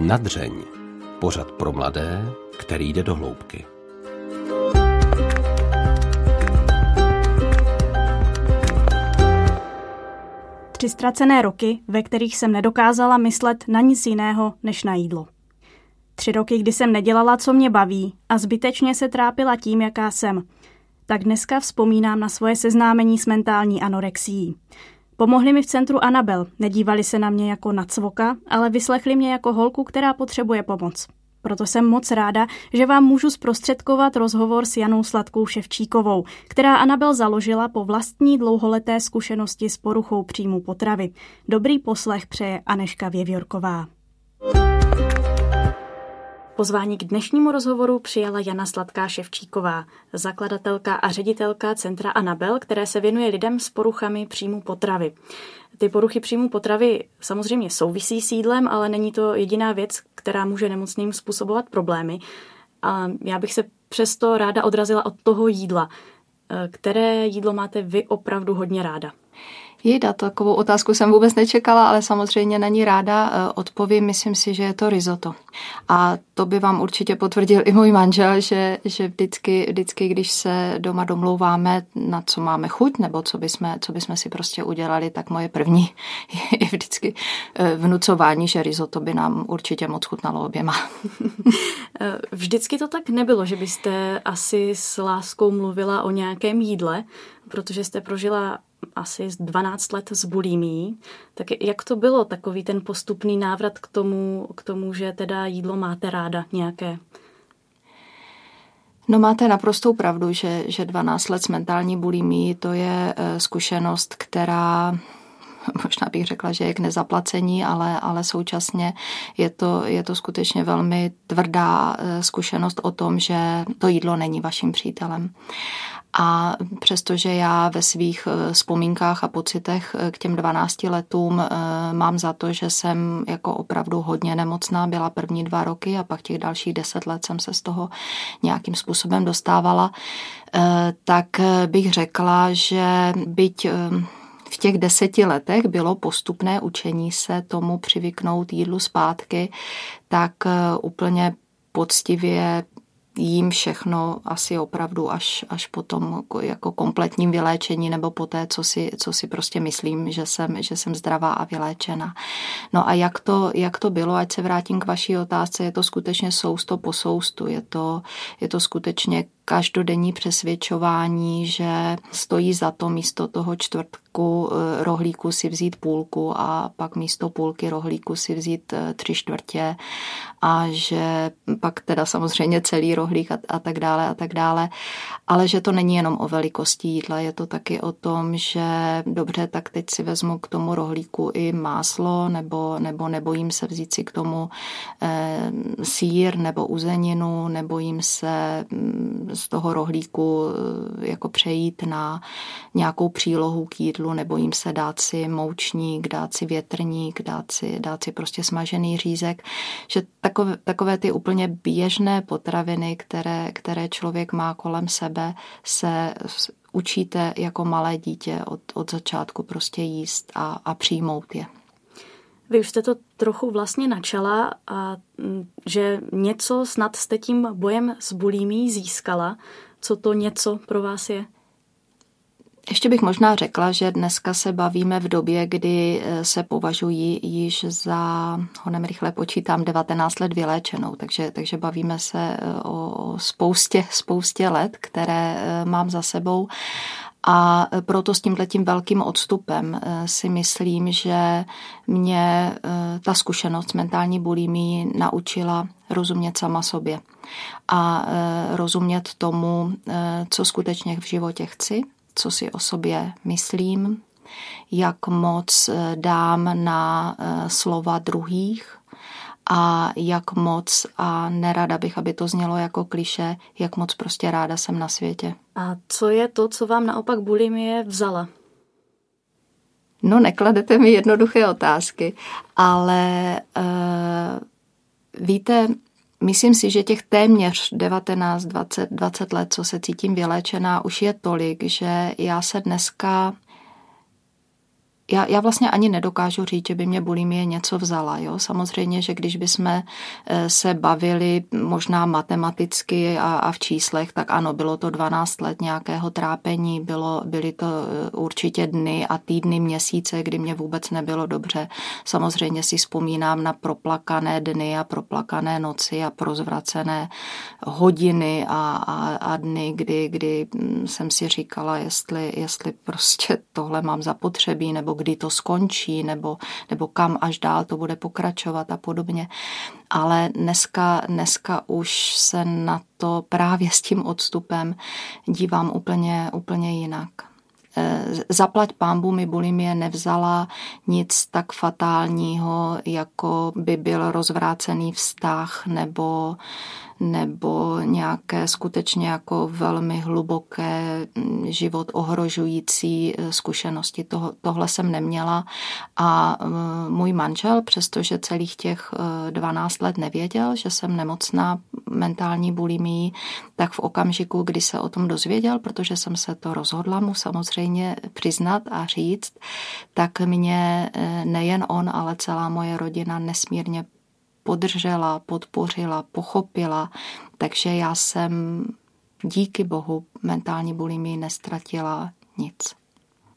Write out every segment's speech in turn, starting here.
Nadřeň. Pořad pro mladé, který jde do hloubky. Tři ztracené roky, ve kterých jsem nedokázala myslet na nic jiného než na jídlo. Tři roky, kdy jsem nedělala, co mě baví a zbytečně se trápila tím, jaká jsem. Tak dneska vzpomínám na svoje seznámení s mentální anorexií. Pomohli mi v centru Anabel, nedívali se na mě jako na cvoka, ale vyslechli mě jako holku, která potřebuje pomoc. Proto jsem moc ráda, že vám můžu zprostředkovat rozhovor s Janou Sladkou Ševčíkovou, která Anabel založila po vlastní dlouholeté zkušenosti s poruchou příjmu potravy. Dobrý poslech přeje Aneška Věvjorková. Pozvání k dnešnímu rozhovoru přijala Jana Sladká Ševčíková, zakladatelka a ředitelka Centra Anabel, které se věnuje lidem s poruchami příjmu potravy. Ty poruchy příjmu potravy samozřejmě souvisí s jídlem, ale není to jediná věc, která může nemocným způsobovat problémy. A já bych se přesto ráda odrazila od toho jídla. Které jídlo máte vy opravdu hodně ráda? Jejda, takovou otázku jsem vůbec nečekala, ale samozřejmě na ní ráda eh, odpovím. Myslím si, že je to risotto. A to by vám určitě potvrdil i můj manžel, že, že vždycky, vždycky, když se doma domlouváme, na co máme chuť, nebo co bychom, co bychom si prostě udělali, tak moje první je vždycky eh, vnucování, že risotto by nám určitě moc chutnalo oběma. Eh, vždycky to tak nebylo, že byste asi s láskou mluvila o nějakém jídle, protože jste prožila asi 12 let s bulimí. Tak jak to bylo, takový ten postupný návrat k tomu, k tomu, že teda jídlo máte ráda nějaké? No máte naprostou pravdu, že, že 12 let s mentální bulimí to je eh, zkušenost, která možná bych řekla, že je k nezaplacení, ale, ale současně je to, je to skutečně velmi tvrdá eh, zkušenost o tom, že to jídlo není vaším přítelem. A přestože já ve svých eh, vzpomínkách a pocitech eh, k těm 12 letům mám za to, že jsem jako opravdu hodně nemocná, byla první dva roky a pak těch dalších deset let jsem se z toho nějakým způsobem dostávala, tak bych řekla, že byť v těch deseti letech bylo postupné učení se tomu přivyknout jídlu zpátky, tak eh, úplně poctivě jím všechno asi opravdu až, až potom jako kompletním vyléčení nebo po té, co si, co si prostě myslím, že jsem, že jsem zdravá a vyléčena. No a jak to, jak to bylo, ať se vrátím k vaší otázce, je to skutečně sousto po soustu, je to, je to skutečně každodenní přesvědčování, že stojí za to místo toho čtvrtku eh, rohlíku si vzít půlku a pak místo půlky rohlíku si vzít eh, tři čtvrtě a že pak teda samozřejmě celý rohlík a, a tak dále a tak dále, ale že to není jenom o velikosti jídla, je to taky o tom, že dobře, tak teď si vezmu k tomu rohlíku i máslo nebo, nebo nebojím se vzít si k tomu eh, sír nebo uzeninu, nebojím se mm, z toho rohlíku eh, jako přejít na nějakou přílohu k jídlu, nebo jim se dát si moučník, dát si větrník, dát si, dát si prostě smažený řízek, že takové, takové ty úplně běžné potraviny, které, které člověk má kolem sebe, se učíte jako malé dítě od, od začátku prostě jíst a, a přijmout je. Vy už jste to trochu vlastně načala a mm, že něco snad jste tím bojem s bulímí získala. Co to něco pro vás je? Ještě bych možná řekla, že dneska se bavíme v době, kdy eh, se považují již za, honem rychle počítám, 19 let vyléčenou, takže, takže bavíme se eh, o spoustě, spoustě let, které eh, mám za sebou a proto s tímhletím velkým odstupem eh, si myslím, že mě eh, ta zkušenost s mentální bulimí naučila rozumět sama sobě a eh, rozumět tomu, co skutečně v životě chci, co si o sobě myslím, jak moc dám na slova druhých, a jak moc, a nerada bych, aby to znělo jako kliše, jak moc prostě ráda jsem na světě. A co je to, co vám naopak bulimie vzala? No, nekladete mi jednoduché otázky, ale uh, víte, myslím si, že těch téměř 19, 20, 20 let, co se cítím vyléčená, už je tolik, že já se dneska já, já vlastně ani nedokážu říct, že by mě bulimie něco vzala. Jo? Samozřejmě, že když bychom eh, se bavili možná matematicky a, a v číslech, tak ano, bylo to 12 let nějakého trápení, bylo, byly to eh, určitě dny a týdny, měsíce, kdy mě vůbec nebylo dobře. Samozřejmě si vzpomínám na proplakané dny a proplakané noci a prozvracené hodiny a, a, a dny, kdy, kdy hm, jsem si říkala, jestli, jestli prostě tohle mám zapotřebí, nebo kdy to skončí, nebo, nebo kam až dál to bude pokračovat a podobně. Ale dneska, dneska už se na to právě s tím odstupem dívám úplně, úplně jinak. E, zaplať pámbu mi bulimie nevzala nic tak fatálního, jako by byl rozvrácený vztah nebo nebo nějaké skutečně jako velmi hluboké mm, život ohrožující eh, zkušenosti. Toho, tohle jsem neměla a eh, můj manžel, přestože celých těch 12 eh, let nevěděl, že jsem nemocná mentální bulimii, tak v okamžiku, kdy se o tom dozvěděl, protože jsem se to rozhodla mu samozřejmě přiznat a říct, tak mě nejen on, ale celá moje rodina nesmírně podržela, podpořila, pochopila, takže já jsem díky bohu mentální bulimii nestratila nic.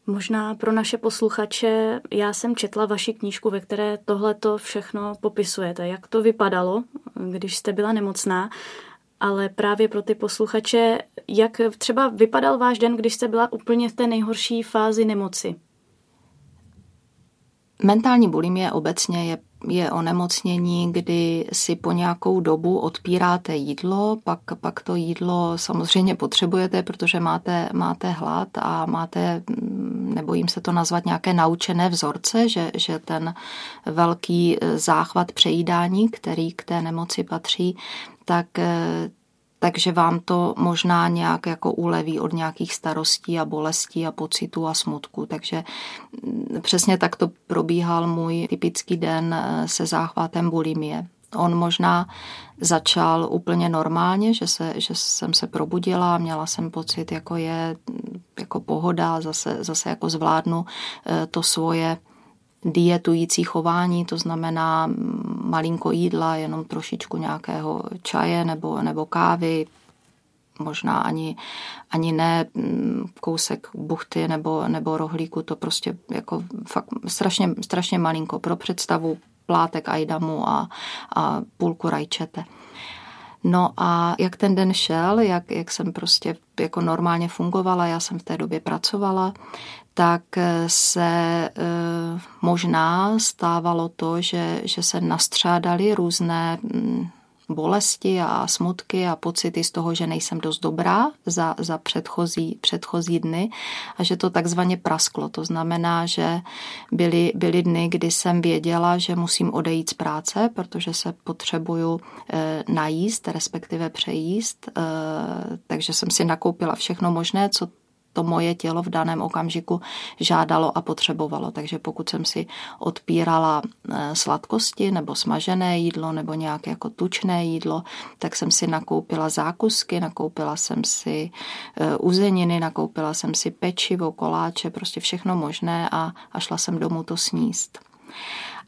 Možná pro naše posluchače, já jsem četla vaši knížku, ve které tohle to všechno popisujete. Jak to vypadalo, když jste byla nemocná, ale právě pro ty posluchače, jak třeba vypadal váš den, když jste byla úplně v té nejhorší fázi nemoci? Mentální bulimie obecně je je onemocnění, kdy si po nějakou dobu odpíráte jídlo, pak, pak to jídlo samozřejmě potřebujete, protože máte, máte hlad a máte, nebojím se to nazvat, nějaké naučené vzorce, že, že ten velký záchvat přejídání, který k té nemoci patří, tak takže vám to možná nějak jako uleví od nějakých starostí a bolestí a pocitů a smutku. Takže mm, přesně tak to probíhal můj typický den eh, se záchvatem bulimie. On možná začal úplně normálně, že, se, že jsem se probudila, měla jsem pocit, jako je jako pohoda, zase, zase jako zvládnu eh, to svoje dietující chování, to znamená malinko jídla, jenom trošičku nějakého čaje nebo, nebo kávy, možná ani, ani ne mm, kousek buchty nebo, nebo rohlíku, to prostě jako fakt strašně, strašně malinko pro představu plátek ajdamu a, a půlku rajčete. No a jak ten den šel, jak, jak jsem prostě jako normálně fungovala, já jsem v té době pracovala, tak se e, možná stávalo to, že, že se nastřádaly různé mm, bolesti a smutky a pocity z toho, že nejsem dost dobrá za, za předchozí, předchozí dny a že to takzvaně prasklo. To znamená, že byly, byly dny, kdy jsem věděla, že musím odejít z práce, protože se potřebuju e, najíst, respektive přejíst, e, takže jsem si nakoupila všechno možné, co to moje tělo v daném okamžiku žádalo a potřebovalo. Takže pokud jsem si odpírala eh, sladkosti nebo smažené jídlo nebo nějaké jako tučné jídlo, tak jsem si nakoupila zákusky, nakoupila jsem si eh, uzeniny, nakoupila jsem si pečivo, koláče, prostě všechno možné a, a šla jsem domů to sníst.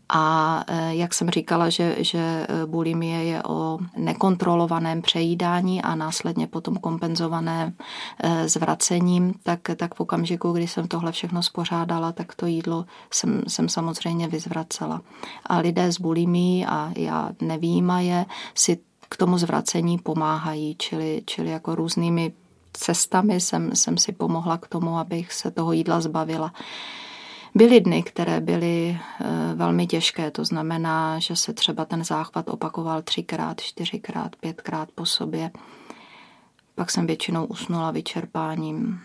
A e, jak jsem říkala, že, že e, bulimie je o nekontrolovaném přejídání a následně potom kompenzované e, zvracením, tak, tak v okamžiku, kdy jsem tohle všechno spořádala, tak to jídlo jsem, jsem samozřejmě vyzvracela. A lidé s bulimií, a já nevýjímaje, si k tomu zvracení pomáhají, čili, čili jako různými cestami jsem, jsem si pomohla k tomu, abych se toho jídla zbavila. Byly dny, které byly eh, velmi těžké, to znamená, že se třeba ten záchvat opakoval třikrát, čtyřikrát, pětkrát po sobě. Pak jsem většinou usnula vyčerpáním.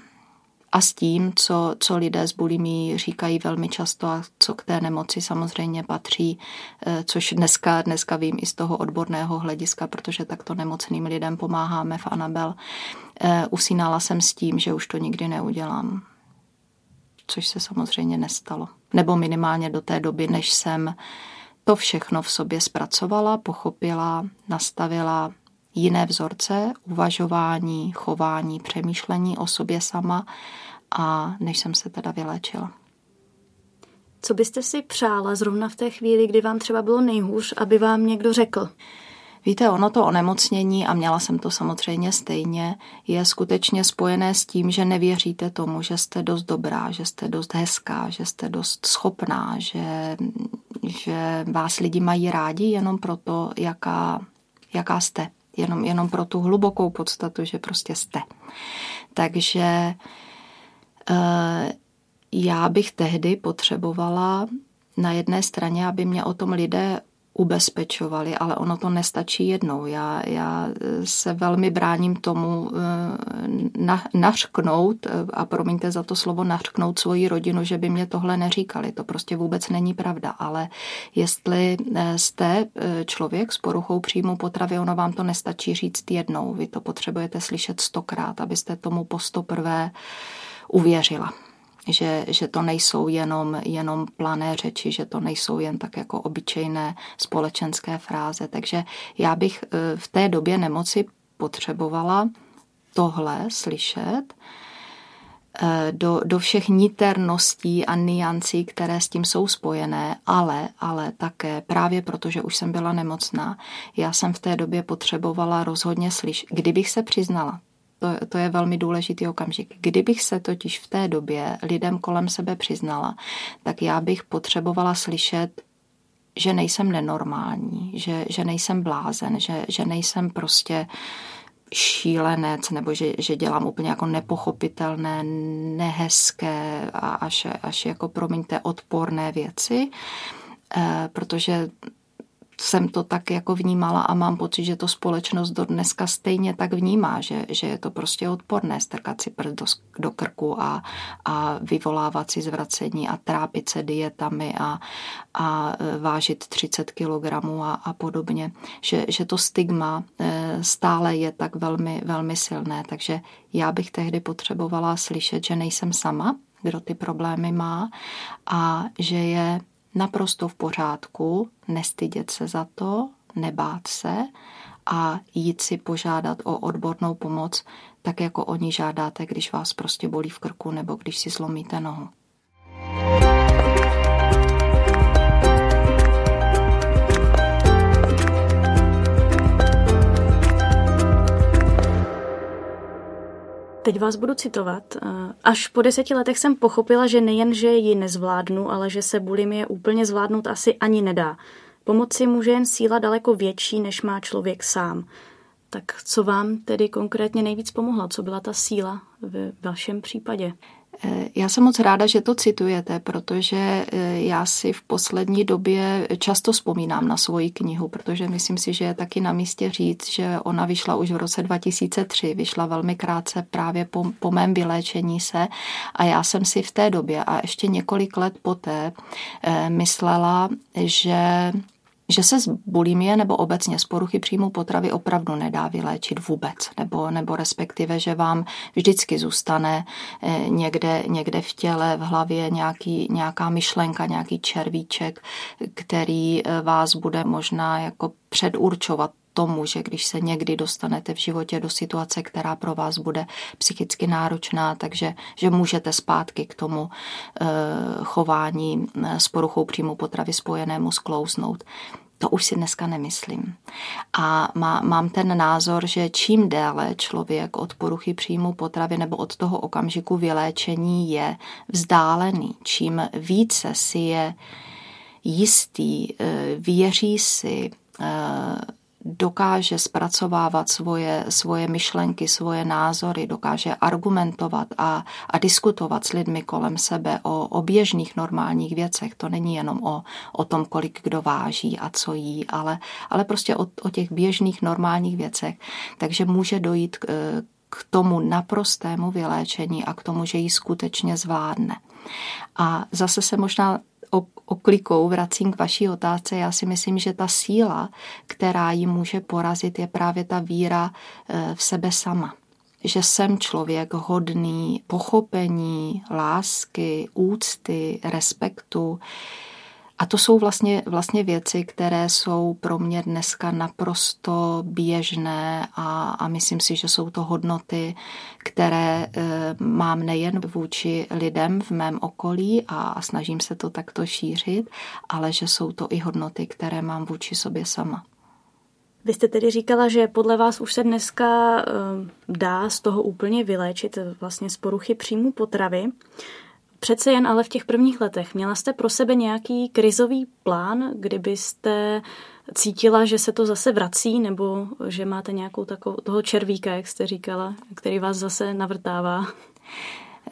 A s tím, co, co lidé s bulimí říkají velmi často a co k té nemoci samozřejmě patří, eh, což dneska, dneska vím i z toho odborného hlediska, protože takto nemocným lidem pomáháme v Anabel. Eh, usínala jsem s tím, že už to nikdy neudělám což se samozřejmě nestalo. Nebo minimálně do té doby, než jsem to všechno v sobě zpracovala, pochopila, nastavila jiné vzorce, uvažování, chování, přemýšlení o sobě sama a než jsem se teda vyléčila. Co byste si přála zrovna v té chvíli, kdy vám třeba bylo nejhůř, aby vám někdo řekl? Víte, ono to onemocnění, a měla jsem to samozřejmě stejně, je skutečně spojené s tím, že nevěříte tomu, že jste dost dobrá, že jste dost hezká, že jste dost schopná, že, že vás lidi mají rádi jenom proto, jaká, jaká jste. Jenom, jenom pro tu hlubokou podstatu, že prostě jste. Takže eh, já bych tehdy potřebovala na jedné straně, aby mě o tom lidé ubezpečovali, ale ono to nestačí jednou. Já, já se velmi bráním tomu eh, na, nařknout, eh, a promiňte za to slovo nařknout svoji rodinu, že by mě tohle neříkali. To prostě vůbec není pravda. Ale jestli eh, jste člověk s poruchou příjmu potravy, ono vám to nestačí říct jednou. Vy to potřebujete slyšet stokrát, abyste tomu postoprvé uvěřila že, že to nejsou jenom, jenom plané řeči, že to nejsou jen tak jako obyčejné společenské fráze. Takže já bych e, v té době nemoci potřebovala tohle slyšet e, do, do všech niterností a niancí, které s tím jsou spojené, ale, ale také právě proto, že už jsem byla nemocná, já jsem v té době potřebovala rozhodně slyšet, kdybych se přiznala, to, to je velmi důležitý okamžik. Kdybych se totiž v té době lidem kolem sebe přiznala, tak já bych potřebovala slyšet, že nejsem nenormální, že, že nejsem blázen, že, že nejsem prostě šílenec, nebo že, že dělám úplně jako nepochopitelné, nehezké a až, až jako, promiňte, odporné věci, e, protože jsem to tak jako vnímala a mám pocit, že to společnost do dneska stejně tak vnímá, že, že je to prostě odporné strkat si prst do, do krku a, a vyvolávat si zvracení a trápit se dietami a, a e, vážit 30 kg a, a podobně. Že, že to stigma e, stále je tak velmi, velmi silné. Takže já bych tehdy potřebovala slyšet, že nejsem sama, kdo ty problémy má a že je naprosto v pořádku nestydět se za to, nebát se a jít si požádat o odbornou pomoc, tak jako oni žádáte, když vás prostě bolí v krku nebo když si zlomíte nohu. Teď vás budu citovat. Až po deseti letech jsem pochopila, že nejen, že ji nezvládnu, ale že se bulimie úplně zvládnout asi ani nedá. Pomoci může jen síla daleko větší, než má člověk sám. Tak co vám tedy konkrétně nejvíc pomohla? Co byla ta síla v vašem případě? Já jsem moc ráda, že to citujete, protože eh, já si v poslední době často vzpomínám na svoji knihu, protože myslím si, že je taky na místě říct, že ona vyšla už v roce 2003, vyšla velmi krátce právě po, po mém vyléčení se a já jsem si v té době a ještě několik let poté eh, myslela, že že se z bulimie nebo obecně z poruchy příjmu potravy opravdu nedá vyléčit vůbec, nebo, nebo respektive, že vám vždycky zůstane eh, někde, někde v těle, v hlavě nějaký, nějaká myšlenka, nějaký červíček, který eh, vás bude možná jako předurčovat tomu, že když se někdy dostanete v životě do situace, která pro vás bude psychicky náročná, takže že můžete zpátky k tomu e, chování s poruchou příjmu potravy spojenému sklouznout. To už si dneska nemyslím. A má, mám ten názor, že čím déle člověk od poruchy příjmu potravy nebo od toho okamžiku vyléčení je vzdálený, čím více si je jistý, eh, věří si, eh, dokáže zpracovávat svoje, svoje myšlenky, svoje názory, dokáže argumentovat a, a diskutovat s lidmi kolem sebe o, o běžných normálních věcech. To není jenom o, o tom, kolik kdo váží a co jí, ale, ale prostě o, o těch běžných normálních věcech. Takže může dojít k, k tomu naprostému vyléčení a k tomu, že ji skutečně zvládne. A zase se možná oklikou vracím k vaší otázce. Já si myslím, že ta síla, která ji může porazit, je právě ta víra eh, v sebe sama. Že jsem člověk hodný pochopení, lásky, úcty, respektu a to jsou vlastně, vlastně věci, které jsou pro mě dneska naprosto běžné a, a myslím si, že jsou to hodnoty, které e, mám nejen vůči lidem v mém okolí a, a snažím se to takto šířit, ale že jsou to i hodnoty, které mám vůči sobě sama. Vy jste tedy říkala, že podle vás už se dneska e, dá z toho úplně vyléčit vlastně z poruchy příjmu potravy. Přece jen ale v těch prvních letech měla jste pro sebe nějaký krizový plán, kdybyste cítila, že se to zase vrací, nebo že máte nějakou takovou toho červíka, jak jste říkala, který vás zase navrtává?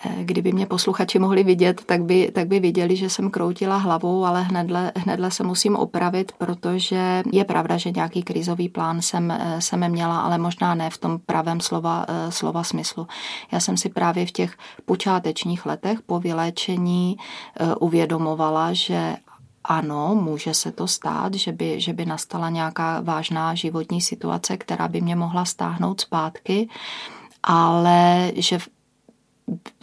Eh, kdyby mě posluchači mohli vidět, tak by, tak by viděli, že jsem kroutila hlavou, ale hnedle, hnedle se musím opravit, protože je pravda, že nějaký krizový plán jsem, eh, jsem měla, ale možná ne v tom pravém slova, eh, slova smyslu. Já jsem si právě v těch počátečních letech po vyléčení uvědomovala, že ano, může se to stát, že by, že by nastala nějaká vážná životní situace, která by mě mohla stáhnout zpátky, ale že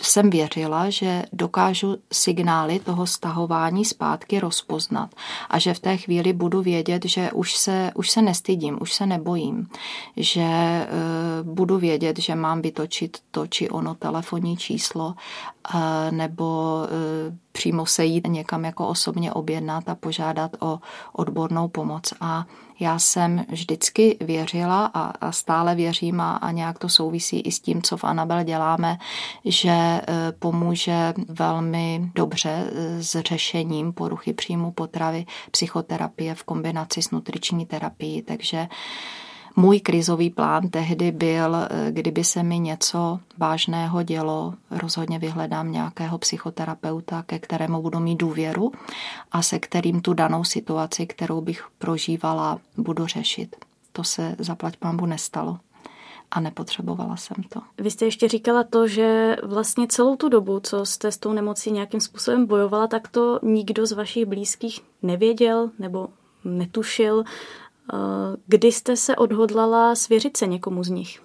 jsem věřila, že dokážu signály toho stahování zpátky rozpoznat a že v té chvíli budu vědět, že už se, už se nestydím, už se nebojím, že e, budu vědět, že mám vytočit to či ono telefonní číslo e, nebo e, přímo se jít někam jako osobně objednat a požádat o odbornou pomoc. A já jsem vždycky věřila a, a stále věřím a, a nějak to souvisí i s tím, co v Anabel děláme, že e, pomůže velmi dobře e, s řešením poruchy příjmu potravy psychoterapie v kombinaci s nutriční terapií. Takže můj krizový plán tehdy byl, eh, kdyby se mi něco vážného dělo, rozhodně vyhledám nějakého psychoterapeuta, ke kterému budu mít důvěru a se kterým tu danou situaci, kterou bych prožívala, budu řešit. To se zaplať pámbu nestalo a nepotřebovala jsem to. Vy jste ještě říkala to, že vlastně celou tu dobu, co jste s tou nemocí nějakým způsobem bojovala, tak to nikdo z vašich blízkých nevěděl nebo netušil. Kdy jste se odhodlala svěřit se někomu z nich?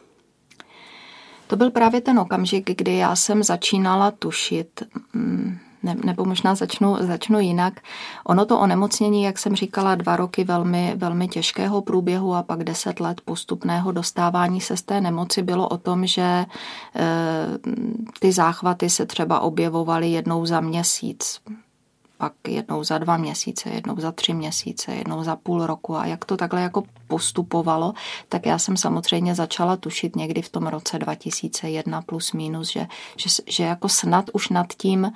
To byl právě ten okamžik, kdy já jsem začínala tušit, mm, ne, nebo možná začnu, začnu jinak. Ono to onemocnění, jak jsem říkala, dva roky velmi, velmi těžkého průběhu a pak deset let postupného dostávání se z té nemoci bylo o tom, že e, ty záchvaty se třeba objevovaly jednou za měsíc pak jednou za dva měsíce, jednou za tři měsíce, jednou za půl roku a jak to takhle jako postupovalo, tak já jsem samozřejmě začala tušit někdy v tom roce 2001 plus minus, že, že, že jako snad už nad tím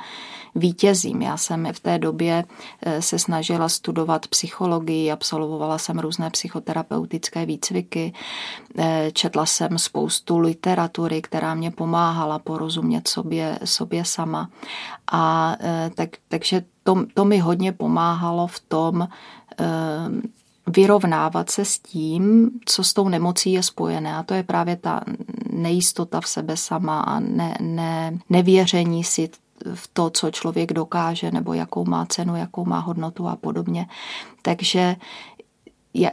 vítězím. Já jsem v té době eh, se snažila studovat psychologii, absolvovala jsem různé psychoterapeutické výcviky, eh, četla jsem spoustu literatury, která mě pomáhala porozumět sobě, sobě sama. A eh, tak, takže to, to mi hodně pomáhalo v tom vyrovnávat se s tím, co s tou nemocí je spojené. A to je právě ta nejistota v sebe sama a ne, ne, nevěření si v to, co člověk dokáže, nebo jakou má cenu, jakou má hodnotu a podobně. Takže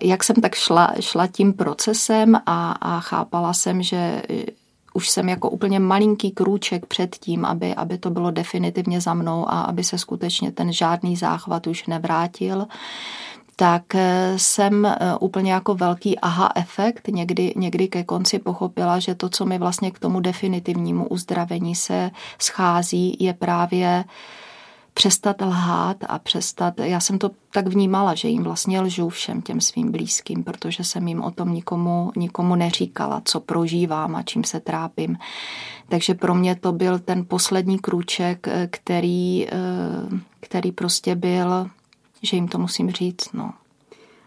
jak jsem tak šla, šla tím procesem a, a chápala jsem, že už jsem jako úplně malinký krůček před tím, aby, aby to bylo definitivně za mnou a aby se skutečně ten žádný záchvat už nevrátil, tak eh, jsem eh, úplně jako velký aha efekt. Někdy, někdy ke konci pochopila, že to, co mi vlastně k tomu definitivnímu uzdravení se schází, je právě přestat lhát a přestat, já jsem to tak vnímala, že jim vlastně lžu všem těm svým blízkým, protože jsem jim o tom nikomu, nikomu neříkala, co prožívám a čím se trápím. Takže pro mě to byl ten poslední krůček, eh, který, který prostě byl že jim to musím říct. No.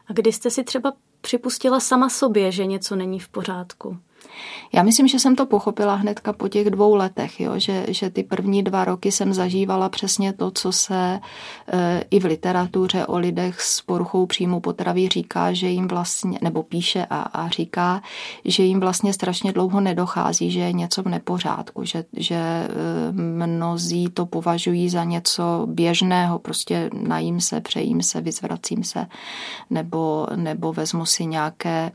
A kdy jste si třeba připustila sama sobě, že něco není v pořádku? Já myslím, že jsem to pochopila hnedka po těch dvou letech, jo? Že, že ty první dva roky jsem zažívala přesně to, co se e, i v literatuře o lidech s poruchou příjmu potraví říká, že jim vlastně, nebo píše a, a říká, že jim vlastně strašně dlouho nedochází, že je něco v nepořádku, že, že e, mnozí to považují za něco běžného, prostě najím se, přejím se, vyzvracím se, nebo, nebo vezmu si nějaké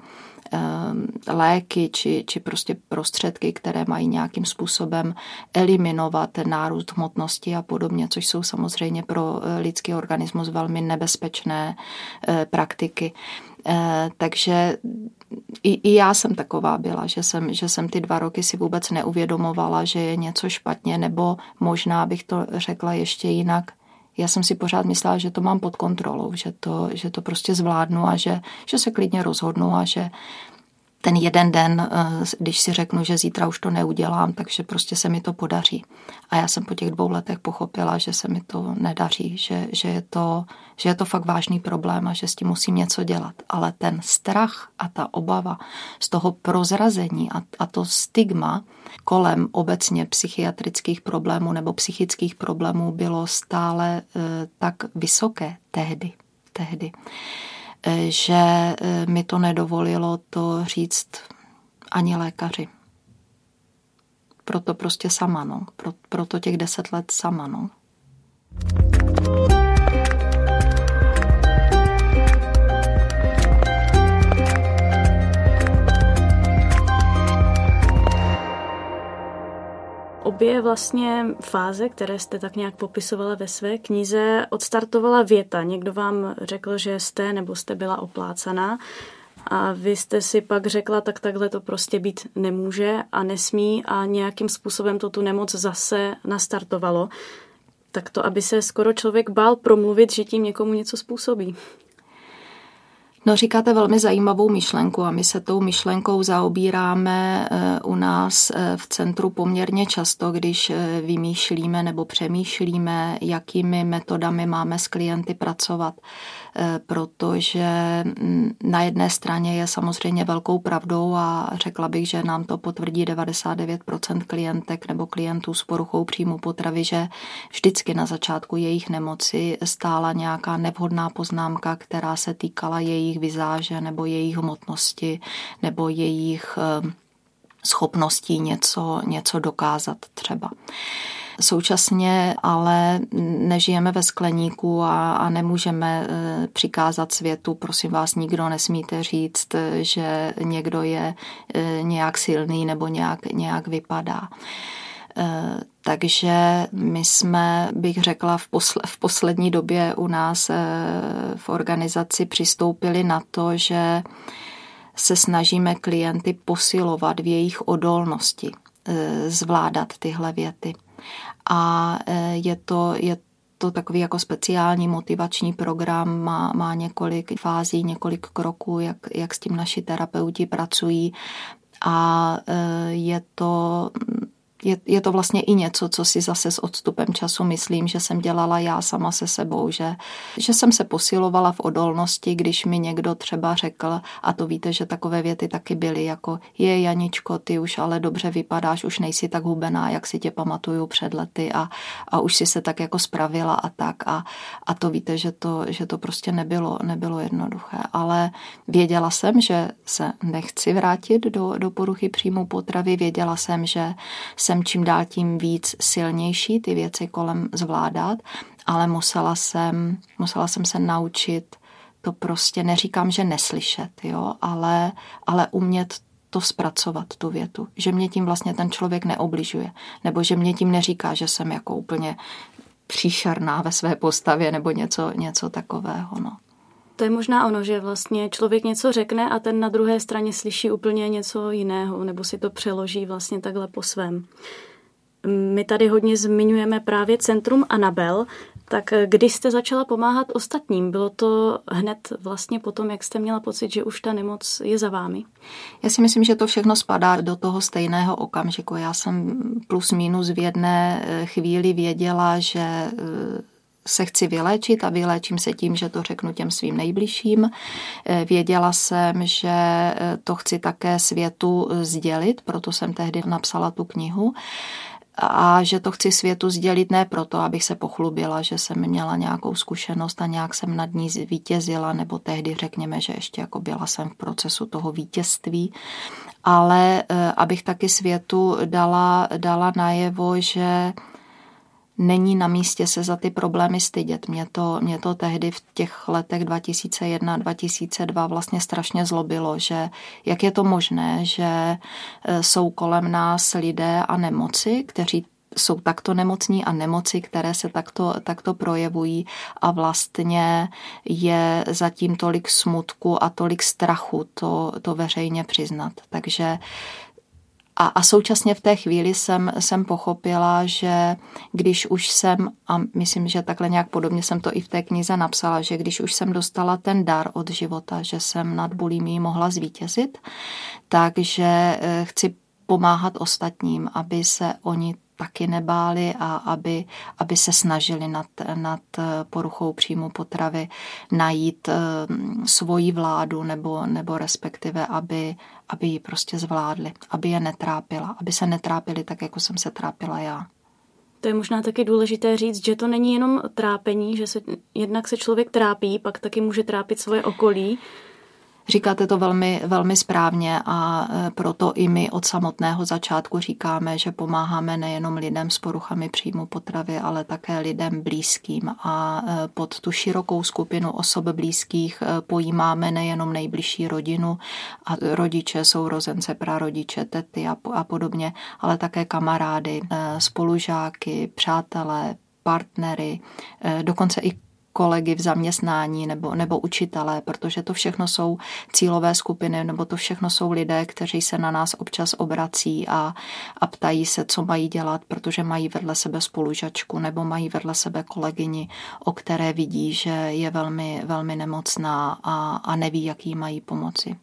léky či, či prostě prostředky, které mají nějakým způsobem eliminovat nárůst hmotnosti a podobně, což jsou samozřejmě pro lidský organismus velmi nebezpečné praktiky. Takže i, i já jsem taková byla, že jsem, že jsem ty dva roky si vůbec neuvědomovala, že je něco špatně, nebo možná bych to řekla ještě jinak, já jsem si pořád myslela, že to mám pod kontrolou, že to, že to prostě zvládnu a že, že se klidně rozhodnu a že ten jeden den, eh, když si řeknu, že zítra už to neudělám, takže prostě se mi to podaří. A já jsem po těch dvou letech pochopila, že se mi to nedaří, že, že, je, to, že je to fakt vážný problém a že s tím musím něco dělat. Ale ten strach a ta obava z toho prozrazení a, a to stigma kolem obecně psychiatrických problémů nebo psychických problémů bylo stále e, tak vysoké tehdy. tehdy že eh, mi to nedovolilo to říct ani lékaři. Proto prostě sama, no. Pro, proto těch deset let sama, no. Obě vlastně fáze, které jste tak nějak popisovala ve své knize, odstartovala věta. Někdo vám řekl, že jste nebo jste byla oplácaná a vy jste si pak řekla, tak takhle to prostě být nemůže a nesmí a nějakým způsobem to tu nemoc zase nastartovalo. Tak to, aby se skoro člověk bál promluvit, že tím někomu něco způsobí. No říkáte velmi zajímavou myšlenku a my se tou myšlenkou zaobíráme eh, u nás eh, v centru poměrně často, když eh, vymýšlíme nebo přemýšlíme, jakými metodami máme s klienty pracovat. Protože mm, na jedné straně je samozřejmě velkou pravdou a řekla bych, že nám to potvrdí 99% klientek nebo klientů s poruchou příjmu potravy, že vždycky na začátku jejich nemoci stála nějaká nevhodná poznámka, která se týkala jejich vizáže nebo jejich hmotnosti nebo jejich eh, schopností něco, něco dokázat třeba. Současně ale nežijeme ve skleníku a, a nemůžeme e, přikázat světu, prosím vás, nikdo nesmíte říct, že někdo je e, nějak silný nebo nějak, nějak vypadá. E, takže my jsme, bych řekla, v, posle, v poslední době u nás v organizaci přistoupili na to, že se snažíme klienty posilovat v jejich odolnosti, zvládat tyhle věty. A je to, je to takový jako speciální motivační program, má, má několik fází, několik kroků, jak, jak s tím naši terapeuti pracují. A je to je, je to vlastně i něco, co si zase s odstupem času myslím, že jsem dělala já sama se sebou, že, že jsem se posilovala v odolnosti, když mi někdo třeba řekl, a to víte, že takové věty taky byly, jako je Janičko, ty už ale dobře vypadáš, už nejsi tak hubená, jak si tě pamatuju před lety a, a už si se tak jako spravila a tak. A, a to víte, že to, že to prostě nebylo, nebylo jednoduché, ale věděla jsem, že se nechci vrátit do, do poruchy příjmu potravy, věděla jsem, že jsem čím dál tím víc silnější ty věci kolem zvládat, ale musela jsem, musela jsem se naučit to prostě, neříkám, že neslyšet, jo, ale, ale umět to zpracovat, tu větu. Že mě tím vlastně ten člověk neobližuje. Nebo že mě tím neříká, že jsem jako úplně příšerná ve své postavě nebo něco, něco takového. No. To je možná ono, že vlastně člověk něco řekne a ten na druhé straně slyší úplně něco jiného, nebo si to přeloží vlastně takhle po svém. My tady hodně zmiňujeme právě Centrum Anabel, tak kdy jste začala pomáhat ostatním? Bylo to hned vlastně potom, jak jste měla pocit, že už ta nemoc je za vámi? Já si myslím, že to všechno spadá do toho stejného okamžiku. Já jsem plus minus v jedné chvíli věděla, že se chci vyléčit a vyléčím se tím, že to řeknu těm svým nejbližším. Eh, věděla jsem, že eh, to chci také světu eh, sdělit, proto jsem tehdy napsala tu knihu a že to chci světu sdělit ne proto, abych se pochlubila, že jsem měla nějakou zkušenost a nějak jsem nad ní vítězila, nebo tehdy řekněme, že ještě jako byla jsem v procesu toho vítězství, ale abych taky světu dala, dala najevo, že není na místě se za ty problémy stydět. Mě to, mě to tehdy v těch letech 2001-2002 vlastně strašně zlobilo, že jak je to možné, že e, jsou kolem nás lidé a nemoci, kteří jsou takto nemocní a nemoci, které se takto, takto projevují a vlastně je zatím tolik smutku a tolik strachu to, to veřejně přiznat. Takže a, a současně v té chvíli jsem, jsem pochopila, že když už jsem, a myslím, že takhle nějak podobně jsem to i v té knize napsala, že když už jsem dostala ten dar od života, že jsem nad bulimí mohla zvítězit, takže eh, chci pomáhat ostatním, aby se oni taky nebáli a aby, aby se snažili nad, nad poruchou příjmu potravy najít eh, svoji vládu nebo, nebo respektive, aby, aby ji prostě zvládli, aby je netrápila, aby se netrápili tak, jako jsem se trápila já. To je možná taky důležité říct, že to není jenom trápení, že se, jednak se člověk trápí, pak taky může trápit svoje okolí, Říkáte to velmi, velmi správně a e, proto i my od samotného začátku říkáme, že pomáháme nejenom lidem s poruchami příjmu potravy, ale také lidem blízkým a e, pod tu širokou skupinu osob blízkých e, pojímáme nejenom nejbližší rodinu a rodiče, sourozence, prarodiče, tety a, a podobně, ale také kamarády, spolužáky, přátelé, partnery, dokonce i kolegy v zaměstnání nebo, nebo učitelé, protože to všechno jsou cílové skupiny nebo to všechno jsou lidé, kteří se na nás občas obrací a, a ptají se, co mají dělat, protože mají vedle sebe spolužačku nebo mají vedle sebe kolegyni, o které vidí, že je velmi, velmi nemocná a, a neví, jak jí mají pomoci.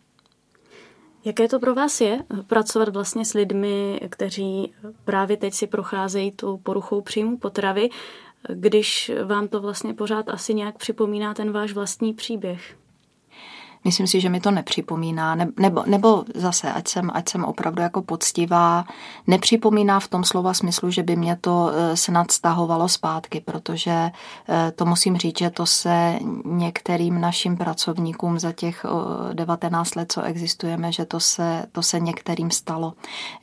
Jaké to pro vás je pracovat vlastně s lidmi, kteří právě teď si procházejí tu poruchou příjmu potravy? Když vám to vlastně pořád asi nějak připomíná ten váš vlastní příběh. Myslím si, že mi to nepřipomíná, nebo, nebo zase, ať jsem, ať jsem opravdu jako poctivá, nepřipomíná v tom slova smyslu, že by mě to eh, snad stahovalo zpátky, protože eh, to musím říct, že to se některým našim pracovníkům za těch 19 let, co existujeme, že to se, to se některým stalo.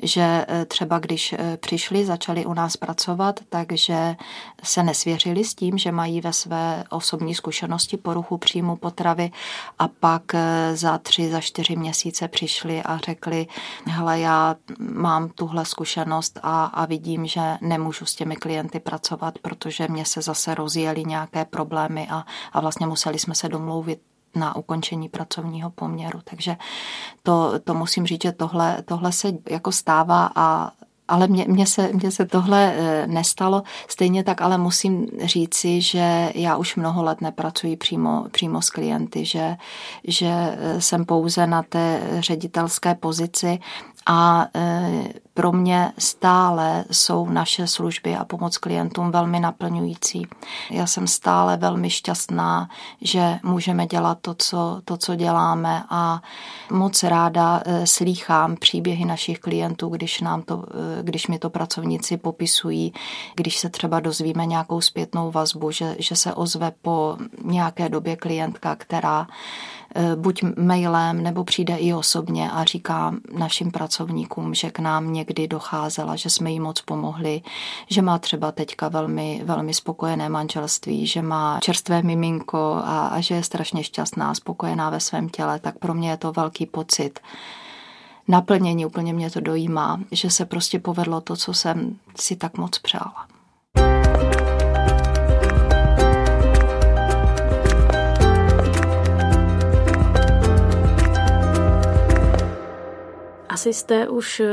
Že eh, třeba když přišli, začali u nás pracovat, takže se nesvěřili s tím, že mají ve své osobní zkušenosti poruchu příjmu potravy a pak za tři, za čtyři měsíce přišli a řekli, hele, já mám tuhle zkušenost a, a vidím, že nemůžu s těmi klienty pracovat, protože mě se zase rozjeli nějaké problémy a, a vlastně museli jsme se domluvit na ukončení pracovního poměru. Takže to, to musím říct, že tohle, tohle se jako stává a ale mně, mně, se, mně se tohle eh, nestalo. Stejně tak ale musím říci, že já už mnoho let nepracuji přímo, přímo s klienty, že, že eh, jsem pouze na té ředitelské pozici a e, pro mě stále jsou naše služby a pomoc klientům velmi naplňující. Já jsem stále velmi šťastná, že můžeme dělat to, co, to, co děláme a moc ráda e, slýchám příběhy našich klientů, když, nám to, e, když mi to pracovníci popisují, když se třeba dozvíme nějakou zpětnou vazbu, že, že se ozve po nějaké době klientka, která buď mailem nebo přijde i osobně a říká našim pracovníkům, že k nám někdy docházela, že jsme jí moc pomohli, že má třeba teďka velmi, velmi spokojené manželství, že má čerstvé miminko a, a že je strašně šťastná, spokojená ve svém těle, tak pro mě je to velký pocit naplnění, úplně mě to dojímá, že se prostě povedlo to, co jsem si tak moc přála. Asi jste už eh,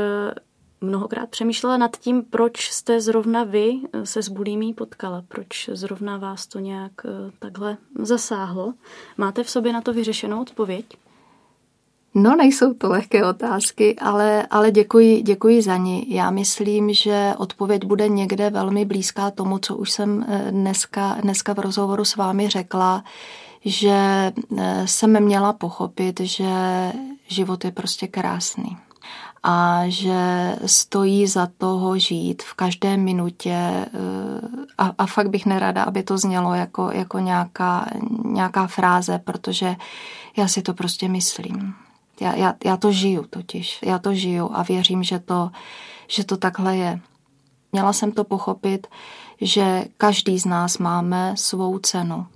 mnohokrát přemýšlela nad tím, proč jste zrovna vy eh, se s bulímí potkala, proč zrovna vás to nějak eh, takhle zasáhlo. Máte v sobě na to vyřešenou odpověď? No, nejsou to lehké otázky, ale, ale děkuji, děkuji za ní. Já myslím, že odpověď bude někde velmi blízká tomu, co už jsem dneska, dneska v rozhovoru s vámi řekla, že jsem měla pochopit, že život je prostě krásný a že stojí za toho žít v každé minutě eh, a, a fakt bych nerada, aby to znělo jako, jako nějaká, nějaká fráze, protože já si to prostě myslím. Já, já, já to žiju totiž, já to žiju a věřím, že to, že to takhle je. Měla jsem to pochopit, že každý z nás máme svou cenu.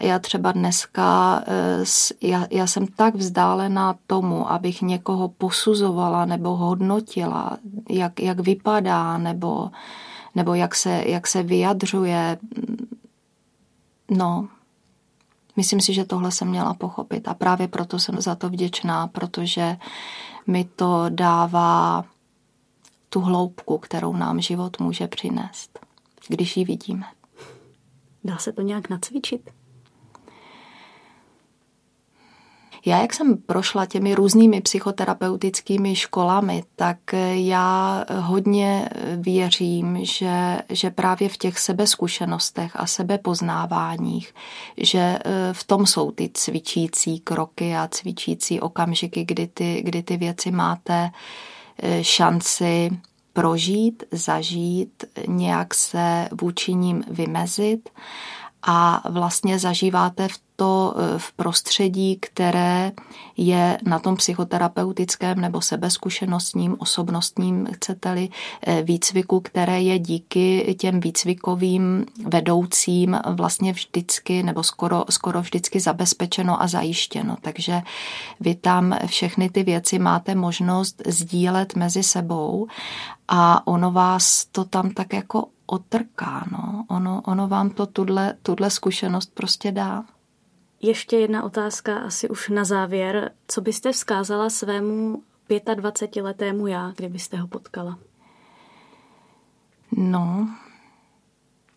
Já třeba dneska, eh, já, já jsem tak vzdálená tomu, abych někoho posuzovala nebo hodnotila, jak, jak vypadá nebo, nebo jak, se, jak se vyjadřuje. No, myslím si, že tohle jsem měla pochopit a právě proto jsem za to vděčná, protože mi to dává tu hloubku, kterou nám život může přinést, když ji vidíme. Dá se to nějak nacvičit? Já, jak jsem prošla těmi různými psychoterapeutickými školami, tak já hodně věřím, že, že právě v těch sebezkušenostech a sebepoznáváních, že e, v tom jsou ty cvičící kroky a cvičící okamžiky, kdy ty, kdy ty věci máte e, šanci prožít, zažít, nějak se vůči ním vymezit a vlastně zažíváte v to eh, v prostředí, které je na tom psychoterapeutickém nebo sebezkušenostním, osobnostním, chcete-li, eh, výcviku, které je díky těm výcvikovým vedoucím vlastně vždycky nebo skoro, skoro vždycky zabezpečeno a zajištěno. Takže vy tam všechny ty věci máte možnost sdílet mezi sebou a ono vás to tam tak jako otrká. No. Ono, ono vám to tuhle, tuhle zkušenost prostě dá. Ještě jedna otázka asi už na závěr. Co byste vzkázala svému 25-letému já, kdybyste ho potkala? No,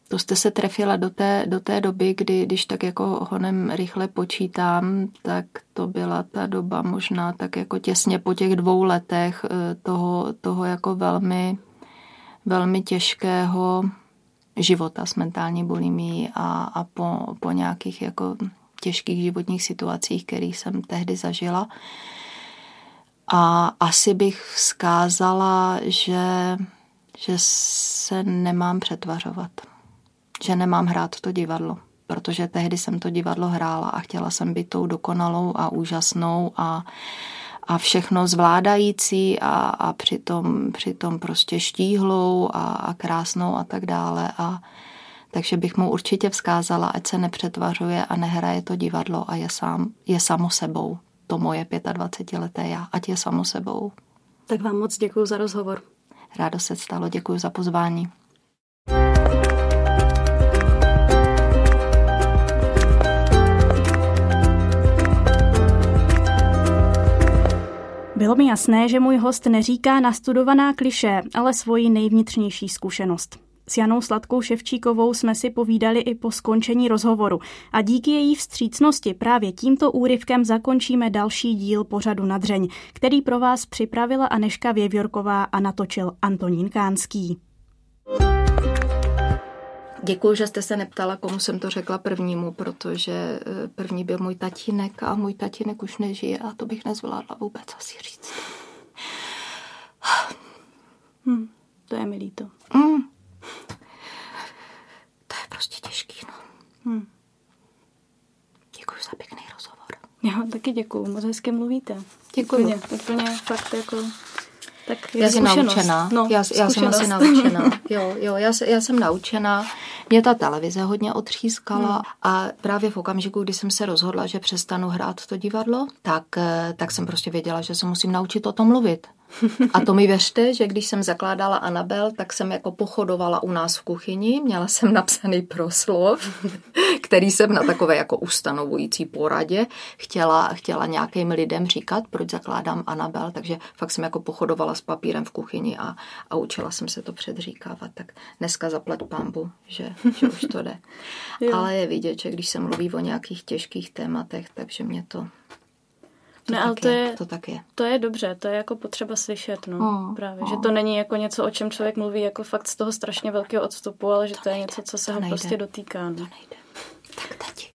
to jste se trefila do té, do té doby, kdy, když tak jako honem rychle počítám, tak to byla ta doba možná tak jako těsně po těch dvou letech eh, toho, toho jako velmi, velmi těžkého života s mentální bulimií a, a po, po nějakých jako těžkých životních situacích, které jsem tehdy zažila. A asi bych vzkázala, že, že se nemám přetvařovat, že nemám hrát to divadlo, protože tehdy jsem to divadlo hrála a chtěla jsem být tou dokonalou a úžasnou a, a všechno zvládající a, a přitom, přitom prostě štíhlou a, a krásnou a tak dále. A, takže bych mu určitě vzkázala, ať se nepřetvařuje a nehraje to divadlo a je, sám, je samo sebou. To moje 25-leté já, ať je samo sebou. Tak vám moc děkuji za rozhovor. Rádo se stalo, děkuji za pozvání. Bylo mi jasné, že můj host neříká nastudovaná kliše, ale svoji nejvnitřnější zkušenost. S Janou Sladkou Ševčíkovou jsme si povídali i po skončení rozhovoru a díky její vstřícnosti právě tímto úryvkem zakončíme další díl pořadu na dřeň, který pro vás připravila Aneška Věvjorková a natočil Antonín Kánský. Děkuji, že jste se neptala, komu jsem to řekla prvnímu, protože eh, první byl můj tatínek a můj tatínek už nežije a to bych nezvládla vůbec asi říct. Hmm, to je mi líto. Mm. To je prostě těžký, no. Hmm. Děkuji za pěkný rozhovor. Já taky děkuji, moc hezky mluvíte. Děkuji. Úplně, úplně fakt jako... Tak já jsem naučená. No, já, já jsem asi naučená. Jo, jo, já, já jsem naučená. Mě ta televize hodně otřískala hmm. a právě v okamžiku, kdy jsem se rozhodla, že přestanu hrát to divadlo, tak, eh, tak jsem prostě věděla, že se musím naučit o tom mluvit. A to mi věřte, že když jsem zakládala Anabel, tak jsem jako pochodovala u nás v kuchyni, měla jsem napsaný proslov, který jsem na takové jako ustanovující poradě chtěla, chtěla nějakým lidem říkat, proč zakládám Anabel, takže fakt jsem jako pochodovala s papírem v kuchyni a, a učila jsem se to předříkávat. Tak dneska zaplať pámbu, že, že už to jde. Ale je vidět, že když se mluví o nějakých těžkých tématech, takže mě to to ne, ale to je, to tak je. To je dobře, to je jako potřeba slyšet, no, oh, právě, oh. že to není jako něco, o čem člověk mluví jako fakt z toho strašně velkého odstupu, ale že to, to je něco, co se ho nejde. prostě dotýká. No. To nejde. Tak tati,